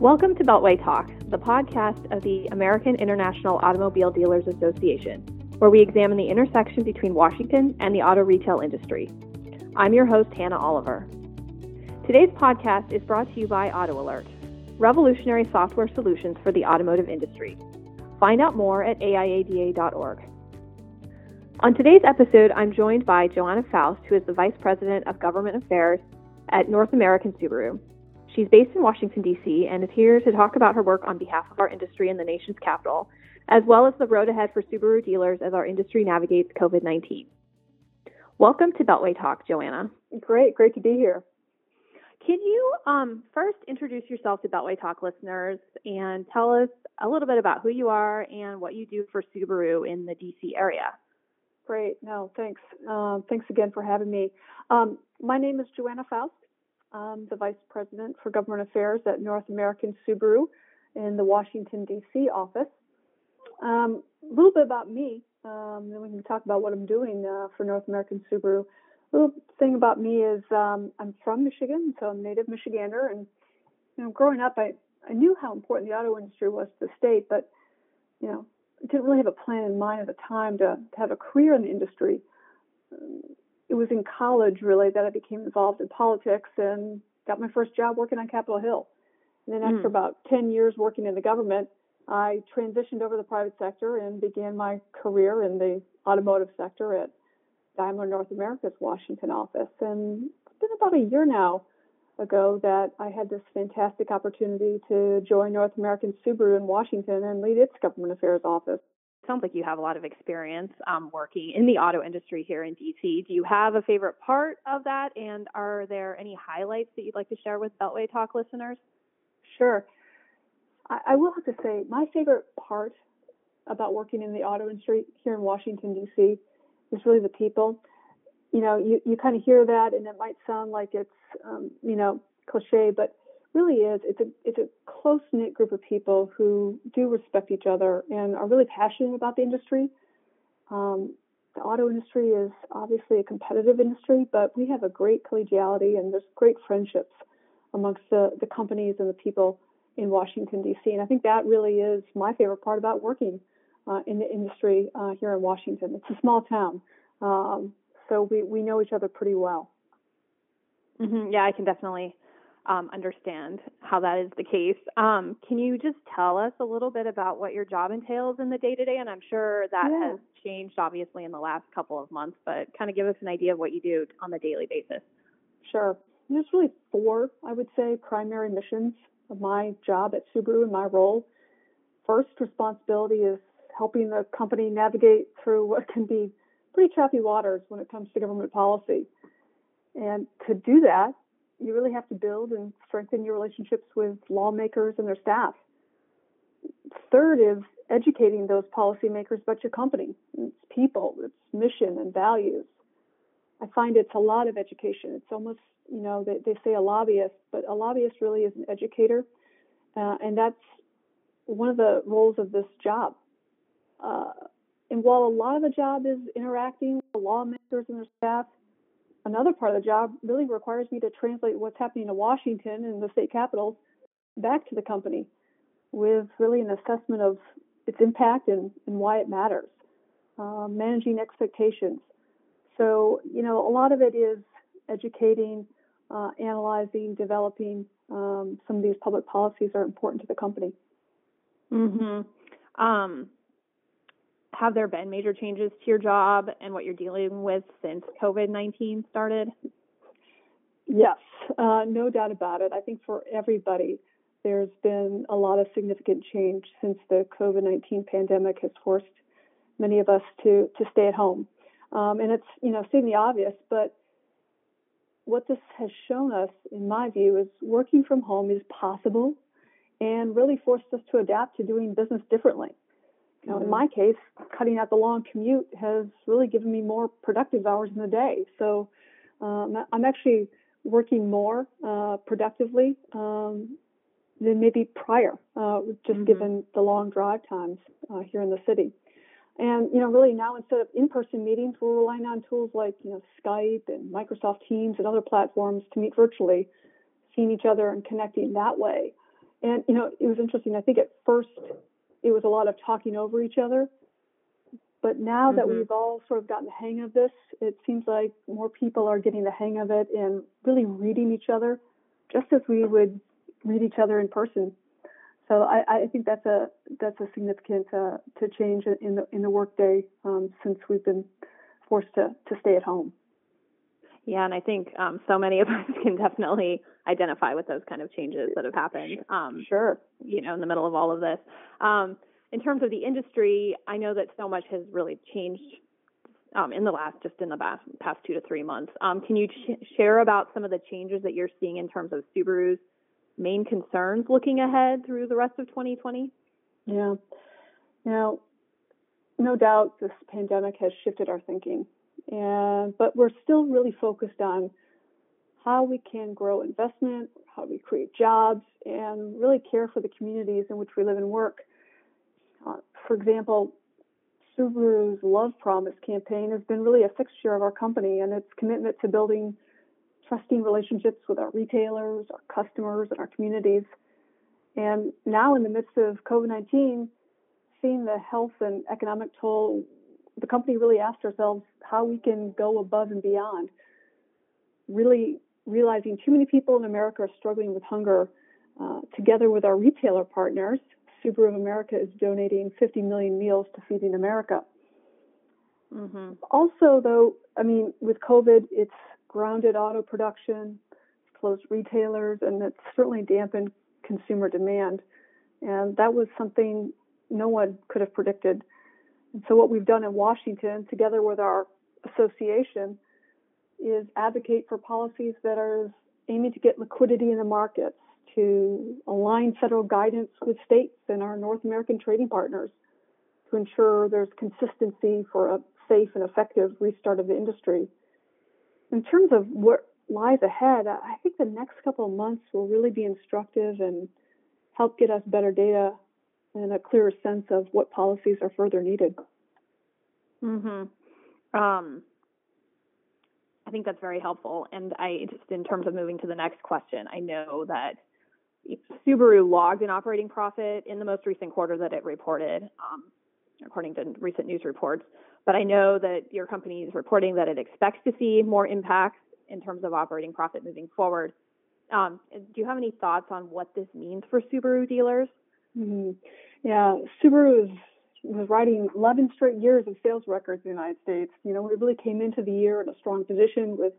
Welcome to Beltway Talk, the podcast of the American International Automobile Dealers Association, where we examine the intersection between Washington and the auto retail industry. I'm your host, Hannah Oliver. Today's podcast is brought to you by Auto Alert, revolutionary software solutions for the automotive industry. Find out more at aiada.org. On today's episode, I'm joined by Joanna Faust, who is the Vice President of Government Affairs at North American Subaru. She's based in Washington, D.C., and is here to talk about her work on behalf of our industry in the nation's capital, as well as the road ahead for Subaru dealers as our industry navigates COVID 19. Welcome to Beltway Talk, Joanna. Great, great to be here. Can you um, first introduce yourself to Beltway Talk listeners and tell us a little bit about who you are and what you do for Subaru in the DC area? Great. No, thanks. Uh, thanks again for having me. Um, my name is Joanna Faust. I'm the Vice President for Government Affairs at North American Subaru in the Washington, D.C. office. Um, a little bit about me, um, then we can talk about what I'm doing uh, for North American Subaru. A little thing about me is um, I'm from Michigan, so I'm native Michigander. And you know, growing up, I, I knew how important the auto industry was to the state, but you know, didn't really have a plan in mind at the time to, to have a career in the industry it was in college really that I became involved in politics and got my first job working on Capitol Hill. And then after mm. about 10 years working in the government, I transitioned over to the private sector and began my career in the automotive sector at Daimler North America's Washington office. And it's been about a year now ago that I had this fantastic opportunity to join North American Subaru in Washington and lead its government affairs office sounds like you have a lot of experience um, working in the auto industry here in DC. Do you have a favorite part of that? And are there any highlights that you'd like to share with Beltway Talk listeners? Sure. I, I will have to say, my favorite part about working in the auto industry here in Washington, D.C., is really the people. You know, you, you kind of hear that, and it might sound like it's, um, you know, cliche, but really is it's a it's a close knit group of people who do respect each other and are really passionate about the industry. Um, the auto industry is obviously a competitive industry, but we have a great collegiality and there's great friendships amongst the, the companies and the people in Washington D.C. And I think that really is my favorite part about working uh, in the industry uh, here in Washington. It's a small town, um, so we we know each other pretty well. Mm-hmm. Yeah, I can definitely um, understand how that is the case. Um, can you just tell us a little bit about what your job entails in the day to day? And I'm sure that yeah. has changed obviously in the last couple of months, but kind of give us an idea of what you do on the daily basis. Sure. There's really four, I would say, primary missions of my job at Subaru and my role. First responsibility is helping the company navigate through what can be pretty choppy waters when it comes to government policy. And to do that, you really have to build and strengthen your relationships with lawmakers and their staff. Third is educating those policymakers about your company, its people, its mission and values. I find it's a lot of education. It's almost, you know, they, they say a lobbyist, but a lobbyist really is an educator. Uh, and that's one of the roles of this job. Uh, and while a lot of the job is interacting with lawmakers and their staff, another part of the job really requires me to translate what's happening in Washington and the state capitals back to the company with really an assessment of its impact and, and why it matters, uh, managing expectations. So, you know, a lot of it is educating, uh, analyzing, developing um, some of these public policies are important to the company. Mm-hmm. Um, have there been major changes to your job and what you're dealing with since COVID 19 started? Yes, uh, no doubt about it. I think for everybody, there's been a lot of significant change since the COVID 19 pandemic has forced many of us to, to stay at home. Um, and it's, you know, stating the obvious, but what this has shown us, in my view, is working from home is possible and really forced us to adapt to doing business differently. Now, mm-hmm. in my case, cutting out the long commute has really given me more productive hours in the day. So um, I'm actually working more uh, productively um, than maybe prior, uh, just mm-hmm. given the long drive times uh, here in the city. And you know, really now instead of in-person meetings, we're relying on tools like you know Skype and Microsoft Teams and other platforms to meet virtually, seeing each other and connecting that way. And you know, it was interesting. I think at first it was a lot of talking over each other, but now mm-hmm. that we've all sort of gotten the hang of this, it seems like more people are getting the hang of it and really reading each other, just as we would read each other in person. So I, I think that's a that's a significant uh, to change in the in the workday um, since we've been forced to to stay at home. Yeah, and I think um, so many of us can definitely identify with those kind of changes that have happened. Um, sure. You know, in the middle of all of this. Um, in terms of the industry, I know that so much has really changed um, in the last, just in the past, past two to three months. Um, can you ch- share about some of the changes that you're seeing in terms of Subaru's main concerns looking ahead through the rest of 2020? Yeah. Now, no doubt this pandemic has shifted our thinking, and but we're still really focused on how we can grow investment, how we create jobs, and really care for the communities in which we live and work. Uh, for example, Subaru's Love Promise campaign has been really a fixture of our company and its commitment to building trusting relationships with our retailers, our customers, and our communities. And now, in the midst of COVID 19, seeing the health and economic toll, the company really asked ourselves how we can go above and beyond. Really realizing too many people in America are struggling with hunger. Uh, together with our retailer partners, Subaru of America is donating 50 million meals to Feeding America. Mm-hmm. Also, though, I mean, with COVID, it's grounded auto production, closed retailers, and it's certainly dampened consumer demand. And that was something no one could have predicted. And so, what we've done in Washington, together with our association, is advocate for policies that are aiming to get liquidity in the markets, to align federal guidance with states and our North American trading partners to ensure there's consistency for a safe and effective restart of the industry. In terms of what lies ahead, I think the next couple of months will really be instructive and help get us better data and a clearer sense of what policies are further needed. Mhm. Um, I think that's very helpful. And I just in terms of moving to the next question, I know that Subaru logged an operating profit in the most recent quarter that it reported, um, according to recent news reports. But I know that your company is reporting that it expects to see more impacts in terms of operating profit moving forward. Um, do you have any thoughts on what this means for Subaru dealers? Mm-hmm. Yeah, Subaru is, was writing 11 straight years of sales records in the United States. You know, we really came into the year in a strong position with,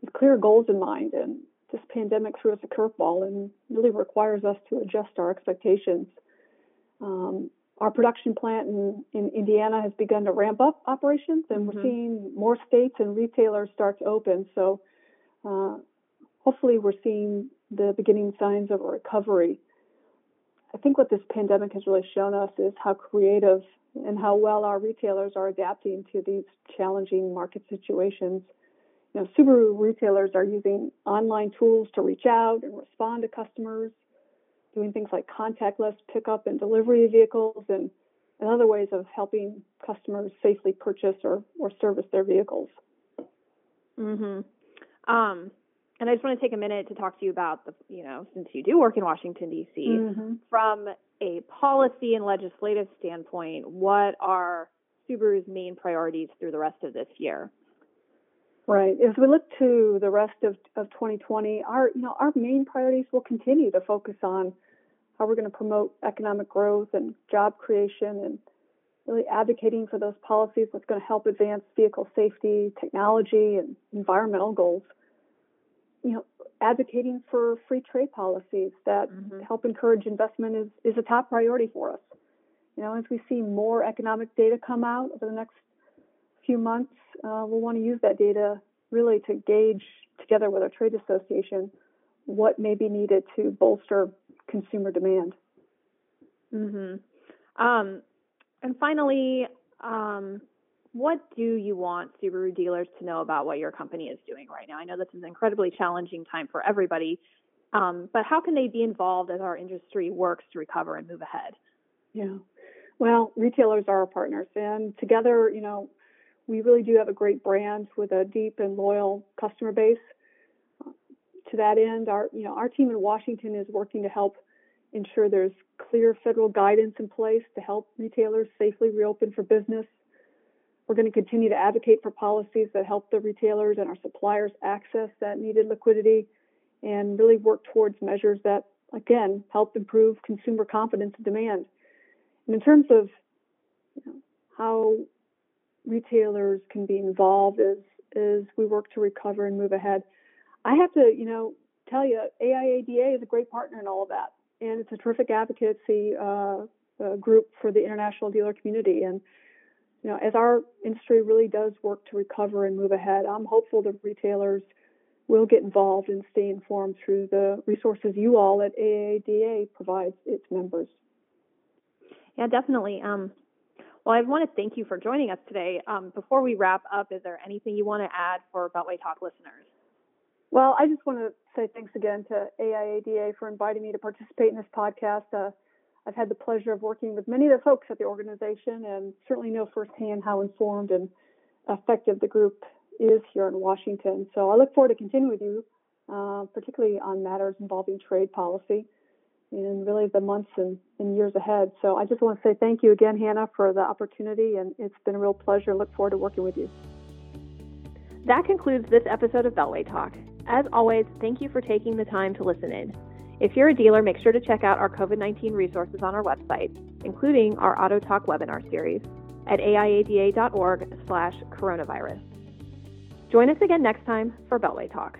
with clear goals in mind, and this pandemic threw us a curveball and really requires us to adjust our expectations. Um, our production plant in, in Indiana has begun to ramp up operations, and mm-hmm. we're seeing more states and retailers start to open. So, uh, hopefully, we're seeing the beginning signs of a recovery. I think what this pandemic has really shown us is how creative and how well our retailers are adapting to these challenging market situations. You know, Subaru retailers are using online tools to reach out and respond to customers doing things like contactless pickup and delivery vehicles and, and other ways of helping customers safely purchase or, or service their vehicles. Mhm. Um, and I just want to take a minute to talk to you about the, you know, since you do work in Washington D.C. Mm-hmm. from a policy and legislative standpoint, what are Subaru's main priorities through the rest of this year? Right. As we look to the rest of, of 2020, our you know our main priorities will continue to focus on how we're going to promote economic growth and job creation and really advocating for those policies that's going to help advance vehicle safety, technology, and environmental goals. You know, advocating for free trade policies that mm-hmm. help encourage investment is, is a top priority for us. You know, as we see more economic data come out over the next few months, uh, we'll want to use that data really to gauge, together with our trade association, what may be needed to bolster consumer demand. Mm-hmm. Um, and finally, um, what do you want Subaru dealers to know about what your company is doing right now? I know this is an incredibly challenging time for everybody, um, but how can they be involved as our industry works to recover and move ahead? Yeah. Well, retailers are our partners, and together, you know, we really do have a great brand with a deep and loyal customer base. To that end, our you know our team in Washington is working to help ensure there's clear federal guidance in place to help retailers safely reopen for business. We're going to continue to advocate for policies that help the retailers and our suppliers access that needed liquidity and really work towards measures that, again, help improve consumer confidence and demand. And in terms of you know, how retailers can be involved as, as we work to recover and move ahead, I have to, you know, tell you, AIADA is a great partner in all of that. And it's a terrific advocacy uh, uh, group for the international dealer community. And, you know, as our industry really does work to recover and move ahead, I'm hopeful that retailers – will get involved and stay informed through the resources you all at AIADA provides its members. Yeah, definitely. Um, well, I want to thank you for joining us today. Um, before we wrap up, is there anything you want to add for Beltway Talk listeners? Well, I just want to say thanks again to AIADA for inviting me to participate in this podcast. Uh, I've had the pleasure of working with many of the folks at the organization and certainly know firsthand how informed and effective the group is here in Washington. So I look forward to continuing with you, uh, particularly on matters involving trade policy in really the months and, and, years ahead. So I just want to say thank you again, Hannah, for the opportunity, and it's been a real pleasure. Look forward to working with you. That concludes this episode of Beltway Talk. As always, thank you for taking the time to listen in. If you're a dealer, make sure to check out our COVID 19 resources on our website, including our Auto Talk webinar series at aiada.org slash coronavirus. Join us again next time for Beltway Talk.